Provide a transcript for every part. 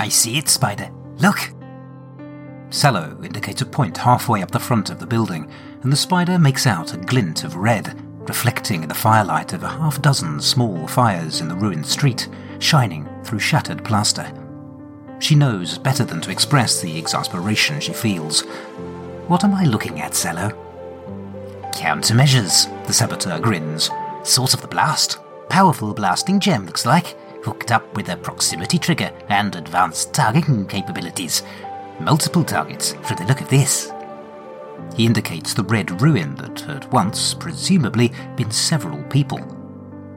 I see it, Spider. Look! Sallow indicates a point halfway up the front of the building, and the spider makes out a glint of red, reflecting in the firelight of a half dozen small fires in the ruined street, shining through shattered plaster. She knows better than to express the exasperation she feels. What am I looking at, Sallow? Countermeasures, the saboteur grins. Source of the blast. Powerful blasting gem, looks like. Hooked up with a proximity trigger and advanced targeting capabilities. Multiple targets, from the look of this. He indicates the red ruin that had once, presumably, been several people.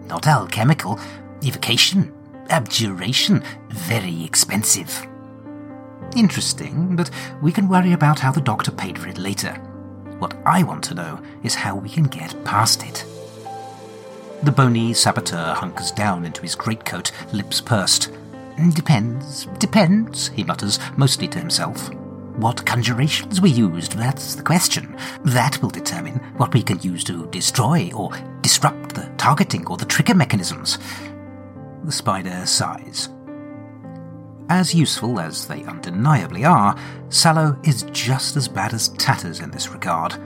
Not alchemical, evocation, abjuration, very expensive. Interesting, but we can worry about how the doctor paid for it later. What I want to know is how we can get past it. The bony saboteur hunkers down into his greatcoat, lips pursed. Depends, depends, he mutters, mostly to himself. What conjurations we used, that's the question. That will determine what we can use to destroy or disrupt the targeting or the trigger mechanisms. The spider sighs. As useful as they undeniably are, Sallow is just as bad as Tatters in this regard.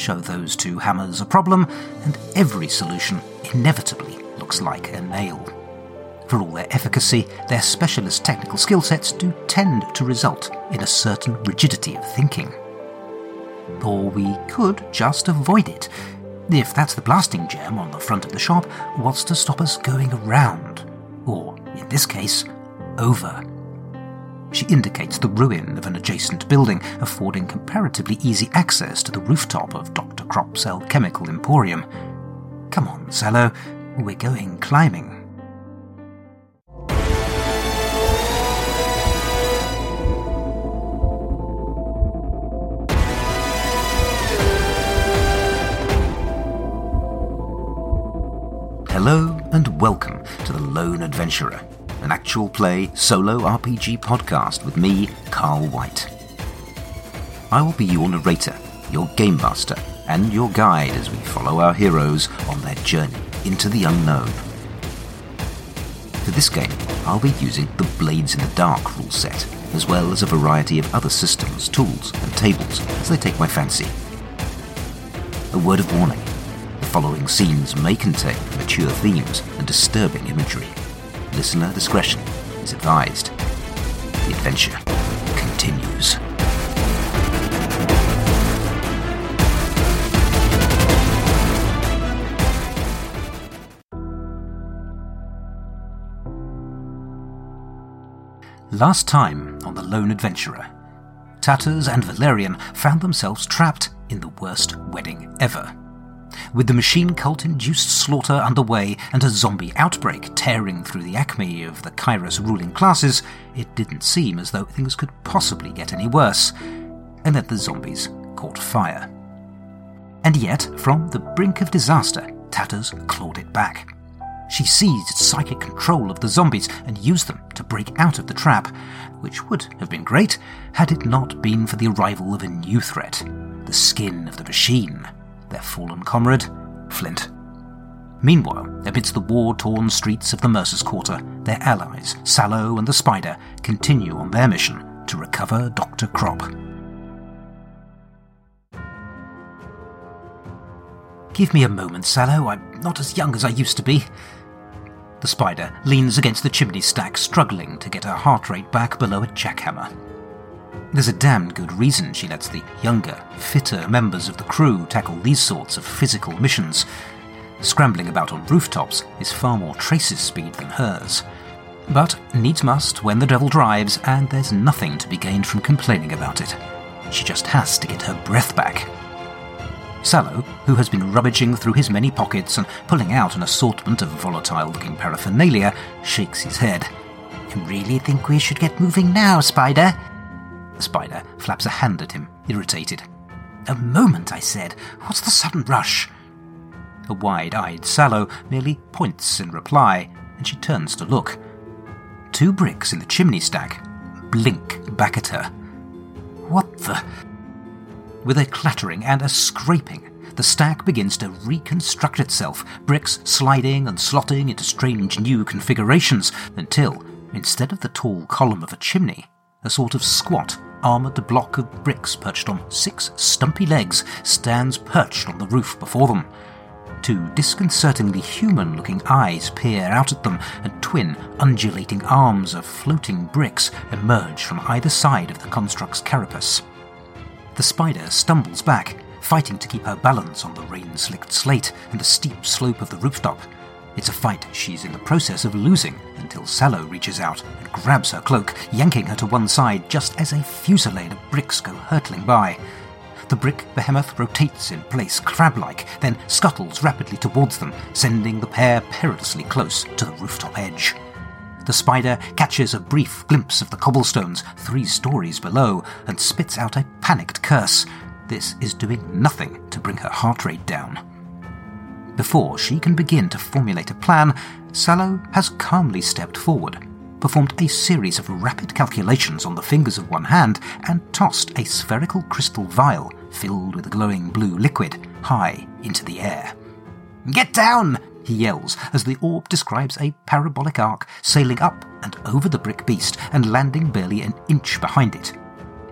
Show those two hammers a problem, and every solution inevitably looks like a nail. For all their efficacy, their specialist technical skill sets do tend to result in a certain rigidity of thinking. Or we could just avoid it. If that's the blasting gem on the front of the shop, what's to stop us going around? Or, in this case, over. She indicates the ruin of an adjacent building, affording comparatively easy access to the rooftop of Dr. Kropp's alchemical emporium. Come on, Sallow, we're going climbing. Hello and welcome to The Lone Adventurer, an actual play solo RPG podcast with me, Carl White. I will be your narrator, your game master, and your guide as we follow our heroes on their journey into the unknown. For this game, I'll be using the Blades in the Dark rule set, as well as a variety of other systems, tools, and tables as they take my fancy. A word of warning the following scenes may contain mature themes and disturbing imagery. Listener discretion is advised. The adventure continues. Last time on The Lone Adventurer, Tatters and Valerian found themselves trapped in the worst wedding ever. With the machine cult induced slaughter underway and a zombie outbreak tearing through the acme of the Kairos ruling classes, it didn't seem as though things could possibly get any worse. And then the zombies caught fire. And yet, from the brink of disaster, Tatters clawed it back. She seized psychic control of the zombies and used them to break out of the trap, which would have been great had it not been for the arrival of a new threat the skin of the machine, their fallen comrade, Flint. Meanwhile, amidst the war torn streets of the Mercer's Quarter, their allies, Sallow and the Spider, continue on their mission to recover Dr. Kropp. Give me a moment, Sallow. I'm not as young as I used to be. The spider leans against the chimney stack, struggling to get her heart rate back below a jackhammer. There's a damn good reason she lets the younger, fitter members of the crew tackle these sorts of physical missions. Scrambling about on rooftops is far more Trace's speed than hers. But needs must when the devil drives, and there's nothing to be gained from complaining about it. She just has to get her breath back. Sallow, who has been rummaging through his many pockets and pulling out an assortment of volatile looking paraphernalia, shakes his head. You really think we should get moving now, Spider? The spider flaps a hand at him, irritated. A moment, I said. What's the sudden rush? A wide eyed Sallow merely points in reply, and she turns to look. Two bricks in the chimney stack blink back at her. What the? With a clattering and a scraping, the stack begins to reconstruct itself, bricks sliding and slotting into strange new configurations, until, instead of the tall column of a chimney, a sort of squat, armoured block of bricks perched on six stumpy legs stands perched on the roof before them. Two disconcertingly human looking eyes peer out at them, and twin, undulating arms of floating bricks emerge from either side of the construct's carapace. The spider stumbles back, fighting to keep her balance on the rain slicked slate and the steep slope of the rooftop. It's a fight she's in the process of losing until Sallow reaches out and grabs her cloak, yanking her to one side just as a fusillade of bricks go hurtling by. The brick behemoth rotates in place crab like, then scuttles rapidly towards them, sending the pair perilously close to the rooftop edge. The spider catches a brief glimpse of the cobblestones three stories below and spits out a panicked curse. This is doing nothing to bring her heart rate down. Before she can begin to formulate a plan, Sallow has calmly stepped forward performed a series of rapid calculations on the fingers of one hand, and tossed a spherical crystal vial filled with glowing blue liquid high into the air. Get down! he yells as the orb describes a parabolic arc sailing up and over the brick beast and landing barely an inch behind it.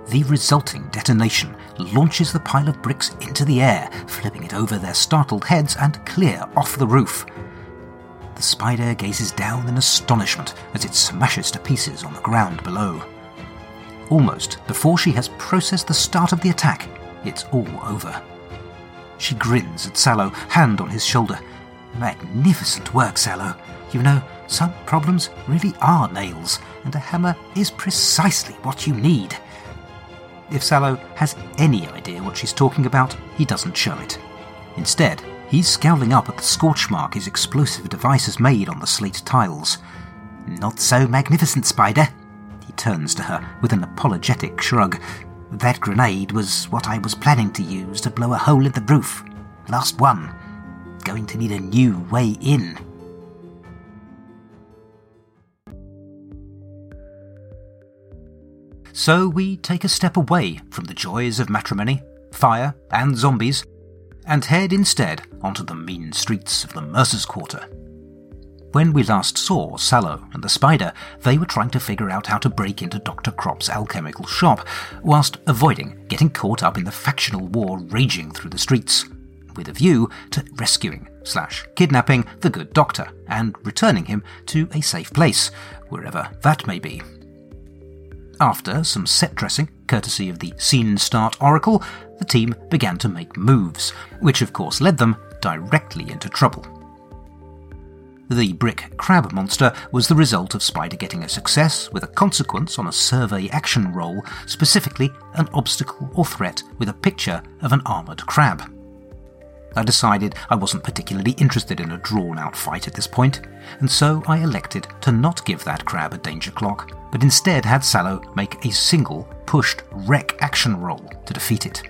The resulting detonation launches the pile of bricks into the air, flipping it over their startled heads and clear off the roof. The spider gazes down in astonishment as it smashes to pieces on the ground below. Almost before she has processed the start of the attack, it's all over. She grins at Sallow, hand on his shoulder. Magnificent work, Sallow. You know, some problems really are nails, and a hammer is precisely what you need. If Sallow has any idea what she's talking about, he doesn't show it. Instead, He's scowling up at the scorch mark his explosive device has made on the slate tiles. Not so magnificent, Spider. He turns to her with an apologetic shrug. That grenade was what I was planning to use to blow a hole in the roof. Last one. Going to need a new way in. So we take a step away from the joys of matrimony, fire, and zombies and head instead onto the mean streets of the Mercer's Quarter. When we last saw Sallow and the spider, they were trying to figure out how to break into Dr. Kropp's alchemical shop, whilst avoiding getting caught up in the factional war raging through the streets, with a view to rescuing slash kidnapping the good doctor and returning him to a safe place, wherever that may be. After some set dressing, courtesy of the Scene Start Oracle, the team began to make moves, which of course led them directly into trouble. The brick crab monster was the result of Spider getting a success with a consequence on a survey action roll, specifically an obstacle or threat with a picture of an armoured crab. I decided I wasn't particularly interested in a drawn out fight at this point, and so I elected to not give that crab a danger clock but instead had Sallow make a single pushed wreck action roll to defeat it.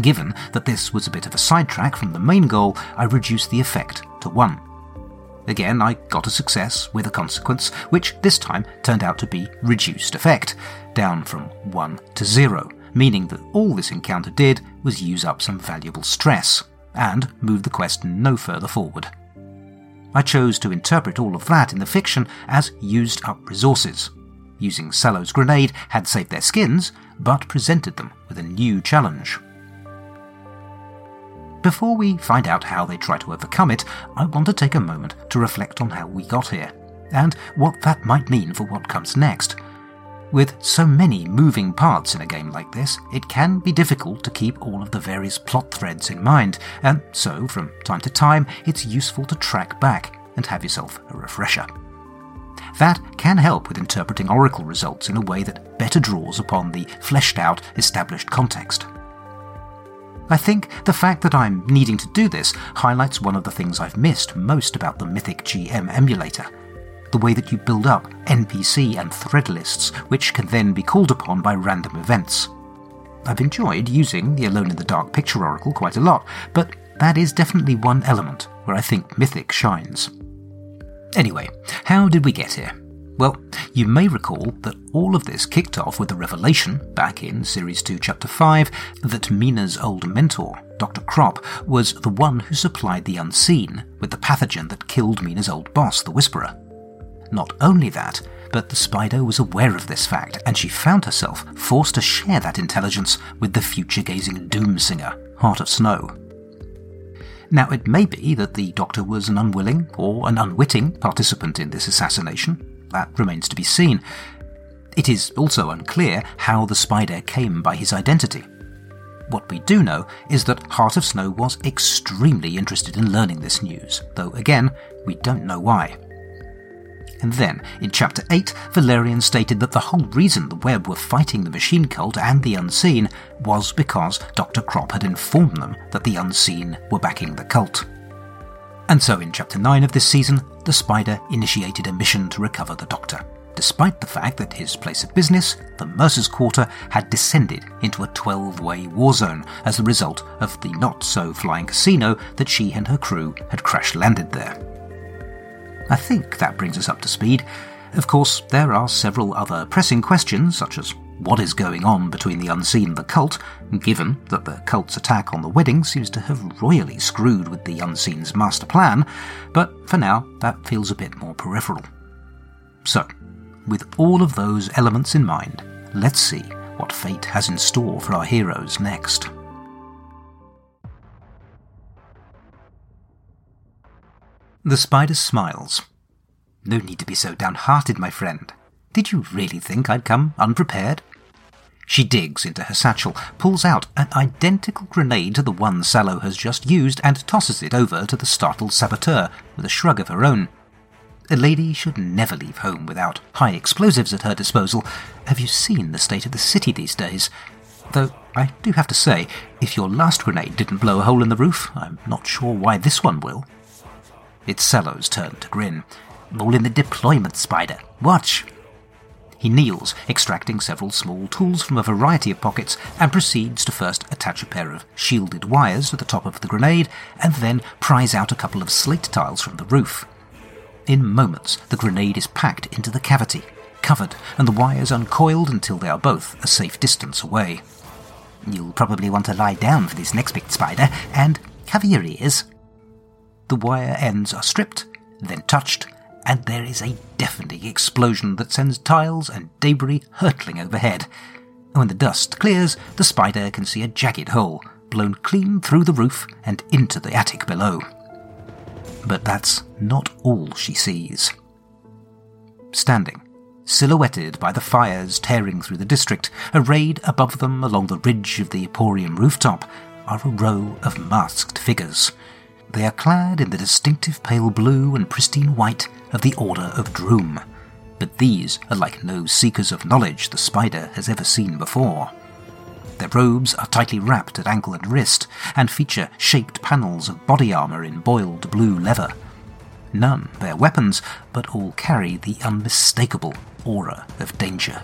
Given that this was a bit of a sidetrack from the main goal, I reduced the effect to 1. Again, I got a success with a consequence, which this time turned out to be reduced effect, down from 1 to 0, meaning that all this encounter did was use up some valuable stress, and move the quest no further forward. I chose to interpret all of that in the fiction as used up resources, using Sallow's grenade had saved their skins, but presented them with a new challenge. Before we find out how they try to overcome it, I want to take a moment to reflect on how we got here, and what that might mean for what comes next. With so many moving parts in a game like this, it can be difficult to keep all of the various plot threads in mind, and so from time to time it's useful to track back and have yourself a refresher. That can help with interpreting Oracle results in a way that better draws upon the fleshed out, established context. I think the fact that I'm needing to do this highlights one of the things I've missed most about the Mythic GM emulator the way that you build up NPC and thread lists, which can then be called upon by random events. I've enjoyed using the Alone in the Dark Picture Oracle quite a lot, but that is definitely one element where I think Mythic shines. Anyway, how did we get here? Well, you may recall that all of this kicked off with the revelation, back in Series 2, Chapter 5, that Mina's old mentor, Dr. Kropp, was the one who supplied the unseen with the pathogen that killed Mina's old boss, the Whisperer. Not only that, but the spider was aware of this fact, and she found herself forced to share that intelligence with the future gazing doomsinger, Heart of Snow. Now, it may be that the Doctor was an unwilling or an unwitting participant in this assassination. That remains to be seen. It is also unclear how the spider came by his identity. What we do know is that Heart of Snow was extremely interested in learning this news, though again, we don't know why. And then, in Chapter 8, Valerian stated that the whole reason the Web were fighting the Machine Cult and the Unseen was because Dr. Kropp had informed them that the Unseen were backing the cult. And so, in Chapter 9 of this season, the Spider initiated a mission to recover the Doctor, despite the fact that his place of business, the Mercer's Quarter, had descended into a 12 way war zone as a result of the not so flying casino that she and her crew had crash landed there. I think that brings us up to speed. Of course, there are several other pressing questions, such as what is going on between the Unseen and the cult, given that the cult's attack on the wedding seems to have royally screwed with the Unseen's master plan, but for now, that feels a bit more peripheral. So, with all of those elements in mind, let's see what fate has in store for our heroes next. The spider smiles. No need to be so downhearted, my friend. Did you really think I'd come unprepared? She digs into her satchel, pulls out an identical grenade to the one Sallow has just used, and tosses it over to the startled saboteur with a shrug of her own. A lady should never leave home without high explosives at her disposal. Have you seen the state of the city these days? Though I do have to say, if your last grenade didn't blow a hole in the roof, I'm not sure why this one will. It's Sallow's turn to grin. All in the deployment, Spider. Watch. He kneels, extracting several small tools from a variety of pockets, and proceeds to first attach a pair of shielded wires to the top of the grenade, and then prise out a couple of slate tiles from the roof. In moments, the grenade is packed into the cavity, covered, and the wires uncoiled until they are both a safe distance away. You'll probably want to lie down for this next bit, Spider, and cover your ears the wire ends are stripped, then touched, and there is a deafening explosion that sends tiles and debris hurtling overhead. When the dust clears, the spider can see a jagged hole, blown clean through the roof and into the attic below. But that's not all she sees. Standing, silhouetted by the fires tearing through the district, arrayed above them along the ridge of the Emporium rooftop, are a row of masked figures. They are clad in the distinctive pale blue and pristine white of the Order of Droom, but these are like no seekers of knowledge the spider has ever seen before. Their robes are tightly wrapped at ankle and wrist, and feature shaped panels of body armour in boiled blue leather. None bear weapons, but all carry the unmistakable aura of danger.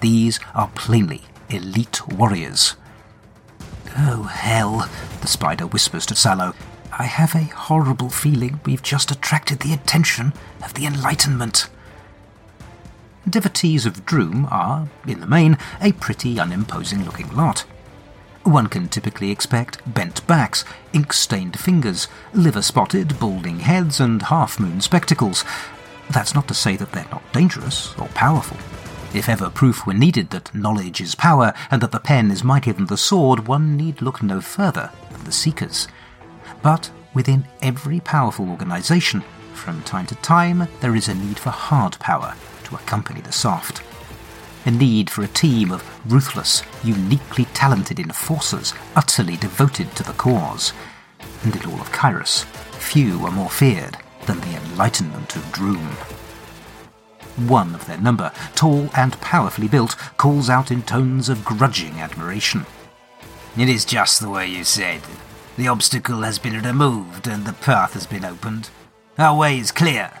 These are plainly elite warriors. Oh, hell, the spider whispers to Sallow, I have a horrible feeling we've just attracted the attention of the Enlightenment. Devotees of Droom are, in the main, a pretty unimposing looking lot. One can typically expect bent backs, ink stained fingers, liver spotted, balding heads, and half moon spectacles. That's not to say that they're not dangerous or powerful. If ever proof were needed that knowledge is power and that the pen is mightier than the sword, one need look no further than the Seekers. But within every powerful organization, from time to time, there is a need for hard power to accompany the soft. A need for a team of ruthless, uniquely talented enforcers utterly devoted to the cause. And in all of Kairos, few are more feared than the Enlightenment of Droom. One of their number, tall and powerfully built, calls out in tones of grudging admiration. It is just the way you said. The obstacle has been removed and the path has been opened. Our way is clear.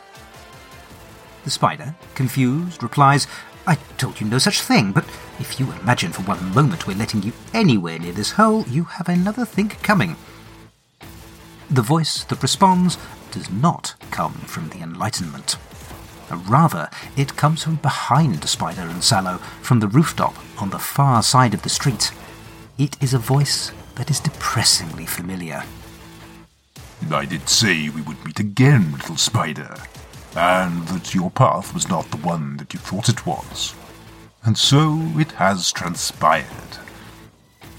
The spider, confused, replies, I told you no such thing, but if you imagine for one moment we're letting you anywhere near this hole, you have another think coming. The voice that responds does not come from the Enlightenment. Uh, rather, it comes from behind the Spider and Sallow, from the rooftop on the far side of the street. It is a voice that is depressingly familiar. I did say we would meet again, little spider. and that your path was not the one that you thought it was. And so it has transpired.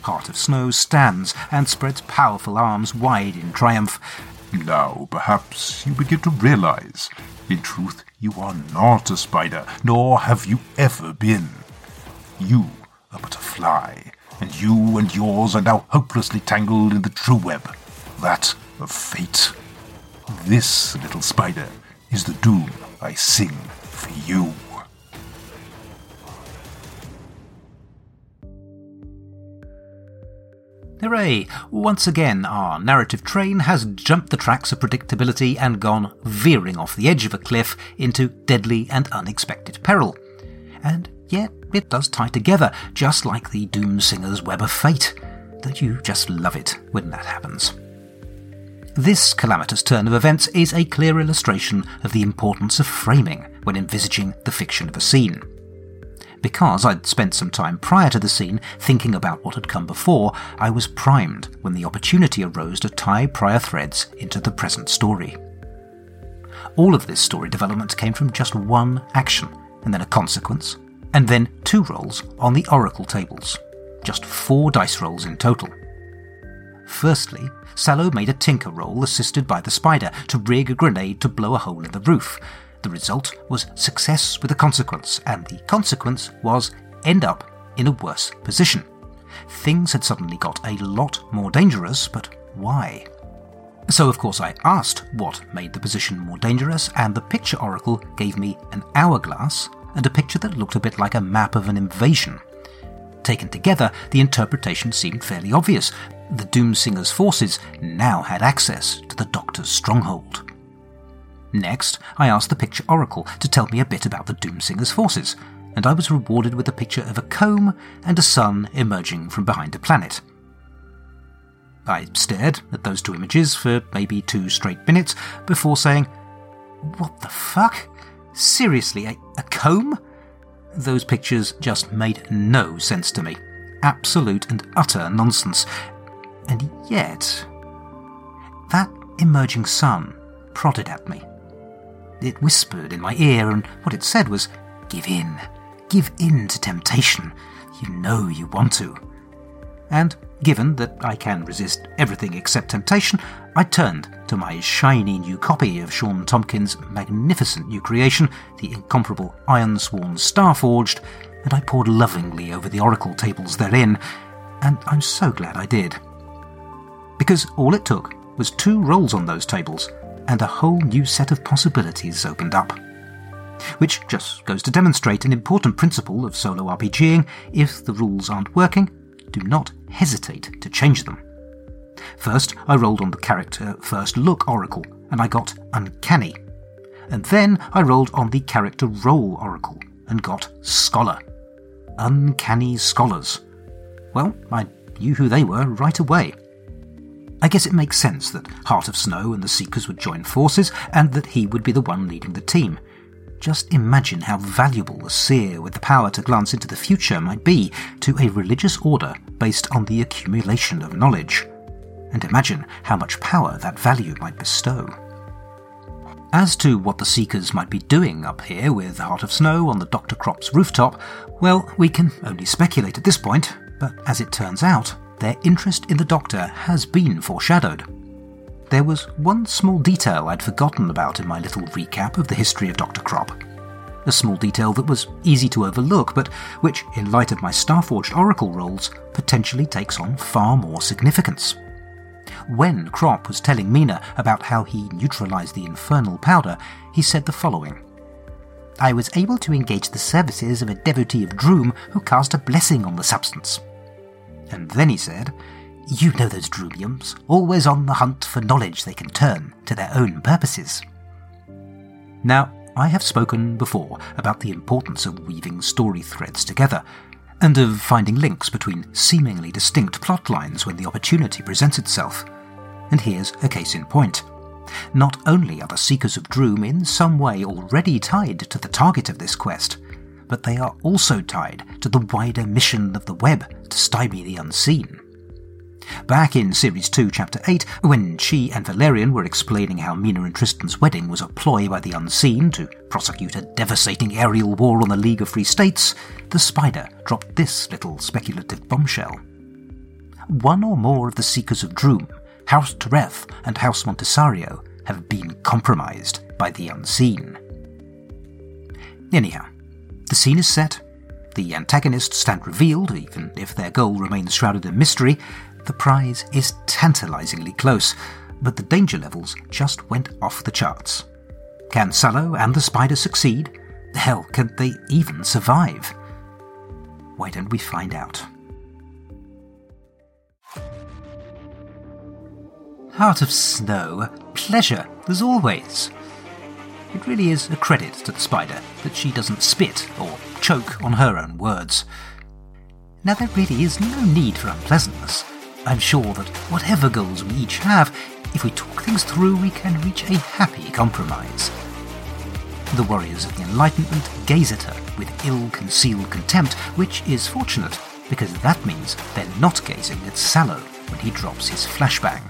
Heart of Snow stands and spreads powerful arms wide in triumph. Now, perhaps you begin to realize, in truth, you are not a spider, nor have you ever been. You are but a fly, and you and yours are now hopelessly tangled in the true web, that of fate. This little spider is the doom I sing for you. Hooray! Once again, our narrative train has jumped the tracks of predictability and gone veering off the edge of a cliff into deadly and unexpected peril. And yet, it does tie together, just like the Doom Singer's Web of Fate. That you just love it when that happens. This calamitous turn of events is a clear illustration of the importance of framing when envisaging the fiction of a scene. Because I'd spent some time prior to the scene thinking about what had come before, I was primed when the opportunity arose to tie prior threads into the present story. All of this story development came from just one action, and then a consequence, and then two rolls on the oracle tables. Just four dice rolls in total. Firstly, Sallow made a tinker roll assisted by the spider to rig a grenade to blow a hole in the roof, the result was success with a consequence, and the consequence was end up in a worse position. Things had suddenly got a lot more dangerous, but why? So, of course, I asked what made the position more dangerous, and the picture oracle gave me an hourglass and a picture that looked a bit like a map of an invasion. Taken together, the interpretation seemed fairly obvious. The Doomsinger's forces now had access to the Doctor's stronghold. Next, I asked the picture oracle to tell me a bit about the Doomsinger's forces, and I was rewarded with a picture of a comb and a sun emerging from behind a planet. I stared at those two images for maybe two straight minutes before saying, What the fuck? Seriously, a, a comb? Those pictures just made no sense to me. Absolute and utter nonsense. And yet, that emerging sun prodded at me. It whispered in my ear, and what it said was, Give in. Give in to temptation. You know you want to. And given that I can resist everything except temptation, I turned to my shiny new copy of Shawn Tomkin's magnificent new creation, the incomparable Iron Ironsworn Starforged, and I pored lovingly over the oracle tables therein, and I'm so glad I did. Because all it took was two rolls on those tables, and a whole new set of possibilities opened up. Which just goes to demonstrate an important principle of solo RPGing if the rules aren't working, do not hesitate to change them. First, I rolled on the character First Look Oracle, and I got Uncanny. And then I rolled on the character Role Oracle, and got Scholar. Uncanny Scholars. Well, I knew who they were right away. I guess it makes sense that Heart of Snow and the Seekers would join forces, and that he would be the one leading the team. Just imagine how valuable a seer with the power to glance into the future might be to a religious order based on the accumulation of knowledge. And imagine how much power that value might bestow. As to what the Seekers might be doing up here with the Heart of Snow on the Dr. Kropp's rooftop, well, we can only speculate at this point, but as it turns out, their interest in the Doctor has been foreshadowed. There was one small detail I'd forgotten about in my little recap of the history of Dr. Kropp. A small detail that was easy to overlook, but which, in light of my Starforged Oracle rolls, potentially takes on far more significance. When Kropp was telling Mina about how he neutralized the infernal powder, he said the following I was able to engage the services of a devotee of Droom who cast a blessing on the substance. And then he said, You know those Droomiums, always on the hunt for knowledge they can turn to their own purposes. Now, I have spoken before about the importance of weaving story threads together, and of finding links between seemingly distinct plot lines when the opportunity presents itself. And here's a case in point. Not only are the Seekers of Droom in some way already tied to the target of this quest, but they are also tied to the wider mission of the web to stymie the unseen. Back in Series 2, Chapter 8, when she and Valerian were explaining how Mina and Tristan's wedding was a ploy by the Unseen to prosecute a devastating aerial war on the League of Free States, the Spider dropped this little speculative bombshell. One or more of the Seekers of Droom, House Tereth and House Montesario, have been compromised by the Unseen. Anyhow, the scene is set, the antagonists stand revealed, even if their goal remains shrouded in mystery, the prize is tantalizingly close, but the danger levels just went off the charts. Can Sallow and the spider succeed? Hell, can they even survive? Why don't we find out? Heart of Snow, pleasure, as always. It really is a credit to the spider that she doesn't spit or choke on her own words. Now, there really is no need for unpleasantness. I'm sure that whatever goals we each have, if we talk things through, we can reach a happy compromise. The warriors of the Enlightenment gaze at her with ill concealed contempt, which is fortunate, because that means they're not gazing at Sallow when he drops his flashbang.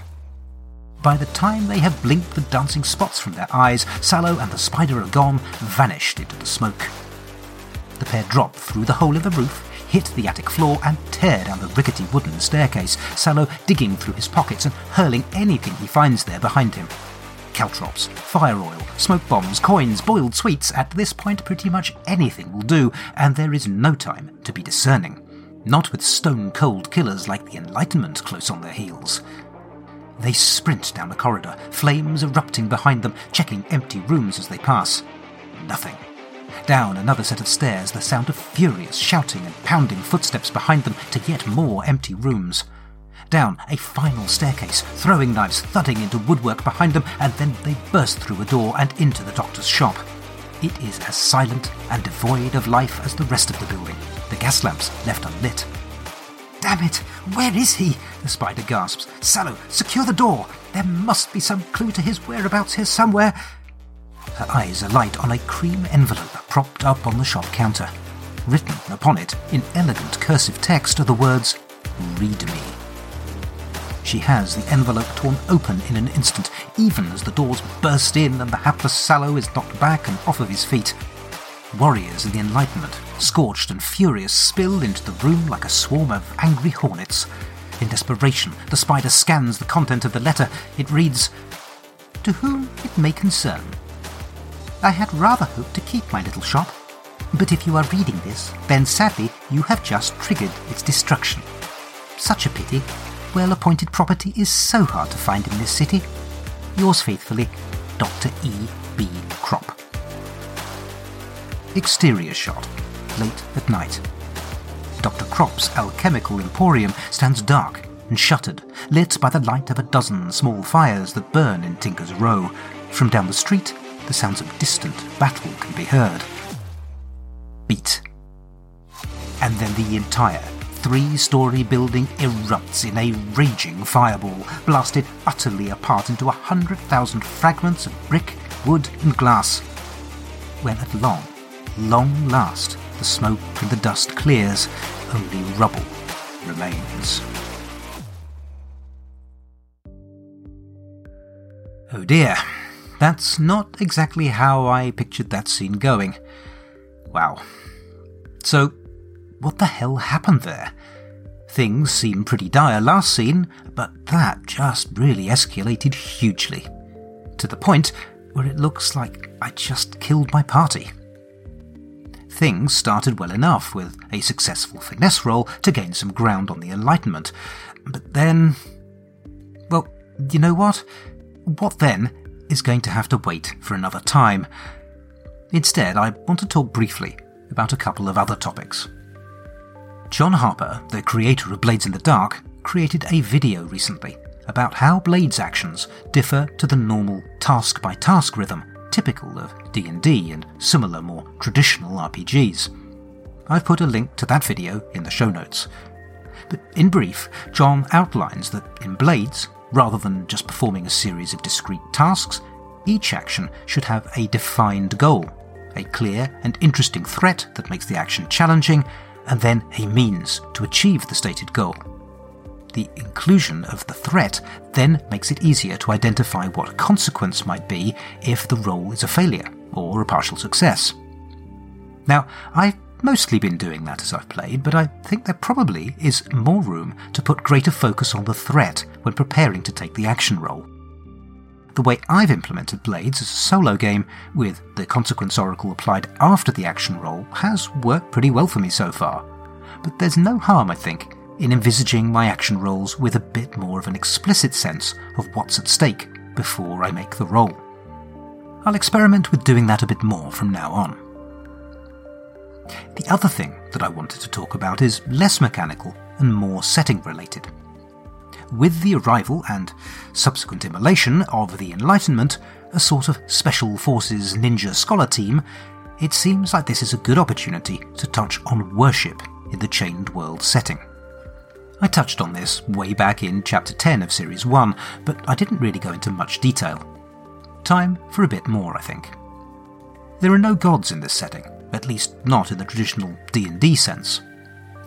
By the time they have blinked the dancing spots from their eyes, Sallow and the spider are gone, vanished into the smoke. The pair drop through the hole in the roof, hit the attic floor, and tear down the rickety wooden staircase, Sallow digging through his pockets and hurling anything he finds there behind him. Caltrops, fire oil, smoke bombs, coins, boiled sweets, at this point pretty much anything will do, and there is no time to be discerning. Not with stone cold killers like the Enlightenment close on their heels. They sprint down the corridor, flames erupting behind them, checking empty rooms as they pass. Nothing. Down another set of stairs, the sound of furious shouting and pounding footsteps behind them to yet more empty rooms. Down a final staircase, throwing knives thudding into woodwork behind them, and then they burst through a door and into the doctor's shop. It is as silent and devoid of life as the rest of the building, the gas lamps left unlit. Damn it! Where is he? The spider gasps. Sallow, secure the door! There must be some clue to his whereabouts here somewhere. Her eyes alight on a cream envelope propped up on the shop counter. Written upon it, in elegant cursive text, are the words, Read me. She has the envelope torn open in an instant, even as the doors burst in and the hapless Sallow is knocked back and off of his feet. Warriors of the Enlightenment, scorched and furious, spill into the room like a swarm of angry hornets. In desperation, the spider scans the content of the letter. It reads, To whom it may concern. I had rather hoped to keep my little shop, but if you are reading this, then sadly you have just triggered its destruction. Such a pity. Well appointed property is so hard to find in this city. Yours faithfully, Dr. E. B. Kropp. Exterior shot, late at night. Dr. Kropp's alchemical emporium stands dark and shuttered, lit by the light of a dozen small fires that burn in Tinker's Row. From down the street, the sounds of distant battle can be heard. Beat. And then the entire three story building erupts in a raging fireball, blasted utterly apart into a hundred thousand fragments of brick, wood, and glass. When at long, long last, the smoke and the dust clears, only rubble remains. Oh dear, that's not exactly how I pictured that scene going. Wow. So, what the hell happened there? Things seemed pretty dire last scene, but that just really escalated hugely. To the point where it looks like I just killed my party. Things started well enough with a successful finesse roll to gain some ground on the Enlightenment, but then. Well, you know what? What then is going to have to wait for another time. Instead, I want to talk briefly about a couple of other topics. John Harper, the creator of Blades in the Dark, created a video recently about how Blades actions differ to the normal task by task rhythm typical of D&D and similar more traditional RPGs. I've put a link to that video in the show notes. But in brief, John outlines that in Blades, rather than just performing a series of discrete tasks, each action should have a defined goal, a clear and interesting threat that makes the action challenging, and then a means to achieve the stated goal. The inclusion of the threat then makes it easier to identify what consequence might be if the role is a failure or a partial success. Now, I've mostly been doing that as I've played, but I think there probably is more room to put greater focus on the threat when preparing to take the action roll. The way I've implemented Blades as a solo game, with the Consequence Oracle applied after the action roll, has worked pretty well for me so far. But there's no harm, I think, in envisaging my action rolls with a bit more of an explicit sense of what's at stake before I make the roll. I'll experiment with doing that a bit more from now on. The other thing that I wanted to talk about is less mechanical and more setting related. With the arrival and subsequent immolation of the Enlightenment, a sort of Special Forces ninja scholar team, it seems like this is a good opportunity to touch on worship in the Chained World setting. I touched on this way back in Chapter 10 of Series 1, but I didn't really go into much detail. Time for a bit more, I think. There are no gods in this setting, at least not in the traditional D&D sense.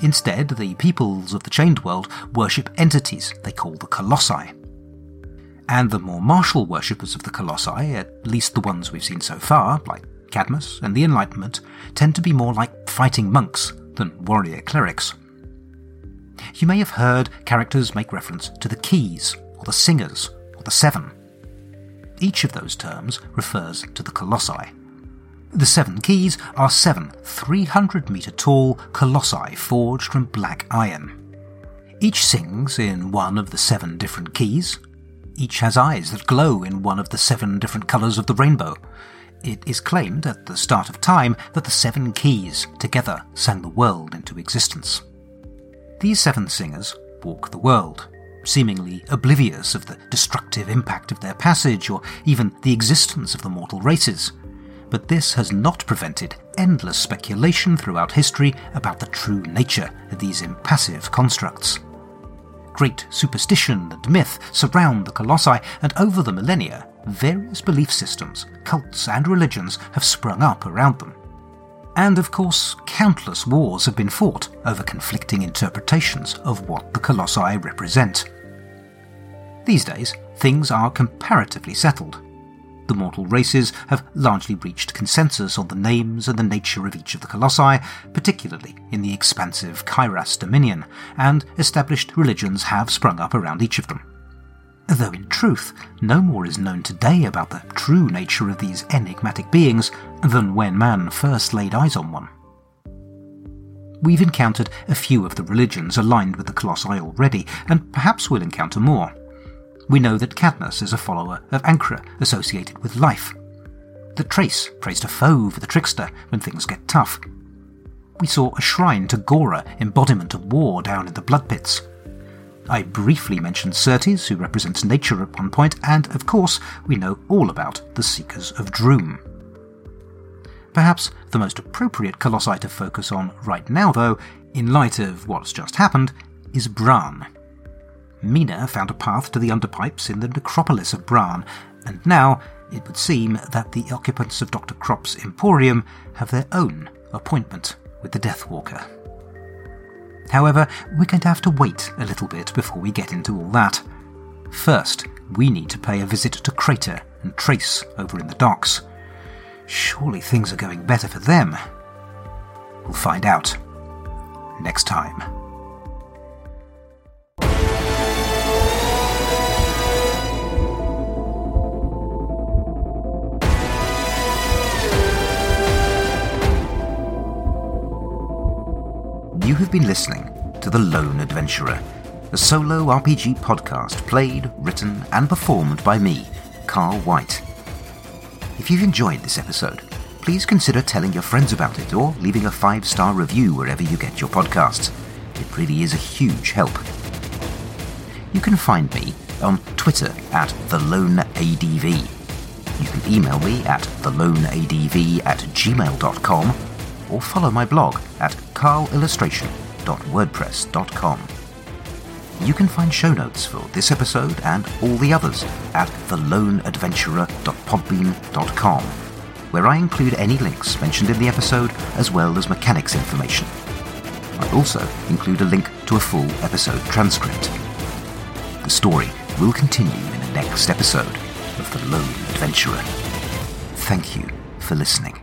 Instead, the peoples of the Chained World worship entities they call the Colossi. And the more martial worshippers of the Colossi, at least the ones we've seen so far, like Cadmus and the Enlightenment, tend to be more like fighting monks than warrior clerics. You may have heard characters make reference to the keys, or the singers, or the seven. Each of those terms refers to the Colossi. The Seven Keys are seven 300 metre tall colossi forged from black iron. Each sings in one of the seven different keys. Each has eyes that glow in one of the seven different colours of the rainbow. It is claimed at the start of time that the seven keys together sang the world into existence. These seven singers walk the world, seemingly oblivious of the destructive impact of their passage or even the existence of the mortal races but this has not prevented endless speculation throughout history about the true nature of these impassive constructs. Great superstition and myth surround the colossi, and over the millennia, various belief systems, cults, and religions have sprung up around them. And of course, countless wars have been fought over conflicting interpretations of what the colossi represent. These days, things are comparatively settled, the mortal races have largely reached consensus on the names and the nature of each of the colossi, particularly in the expansive Kyras dominion, and established religions have sprung up around each of them. Though in truth, no more is known today about the true nature of these enigmatic beings than when man first laid eyes on one. We've encountered a few of the religions aligned with the Colossi already, and perhaps we'll encounter more. We know that Cadmus is a follower of Ankra associated with life. That Trace prays to for the trickster, when things get tough. We saw a shrine to Gora, embodiment of war, down in the blood pits. I briefly mentioned Certes, who represents nature at one point, and of course, we know all about the Seekers of Droom. Perhaps the most appropriate colossi to focus on right now, though, in light of what's just happened, is Bran. Mina found a path to the underpipes in the necropolis of Bran, and now it would seem that the occupants of Dr. Kropp's Emporium have their own appointment with the Deathwalker. However, we're going to have to wait a little bit before we get into all that. First, we need to pay a visit to Crater and Trace over in the docks. Surely things are going better for them. We'll find out next time. You have been listening to The Lone Adventurer, a solo RPG podcast played, written, and performed by me, Carl White. If you've enjoyed this episode, please consider telling your friends about it or leaving a five star review wherever you get your podcasts. It really is a huge help. You can find me on Twitter at TheLoneADV. You can email me at theloneadv at gmail.com or follow my blog at carlillustration.wordpress.com. You can find show notes for this episode and all the others at theloneadventurer.podbean.com, where I include any links mentioned in the episode as well as mechanics information. I also include a link to a full episode transcript. The story will continue in the next episode of The Lone Adventurer. Thank you for listening.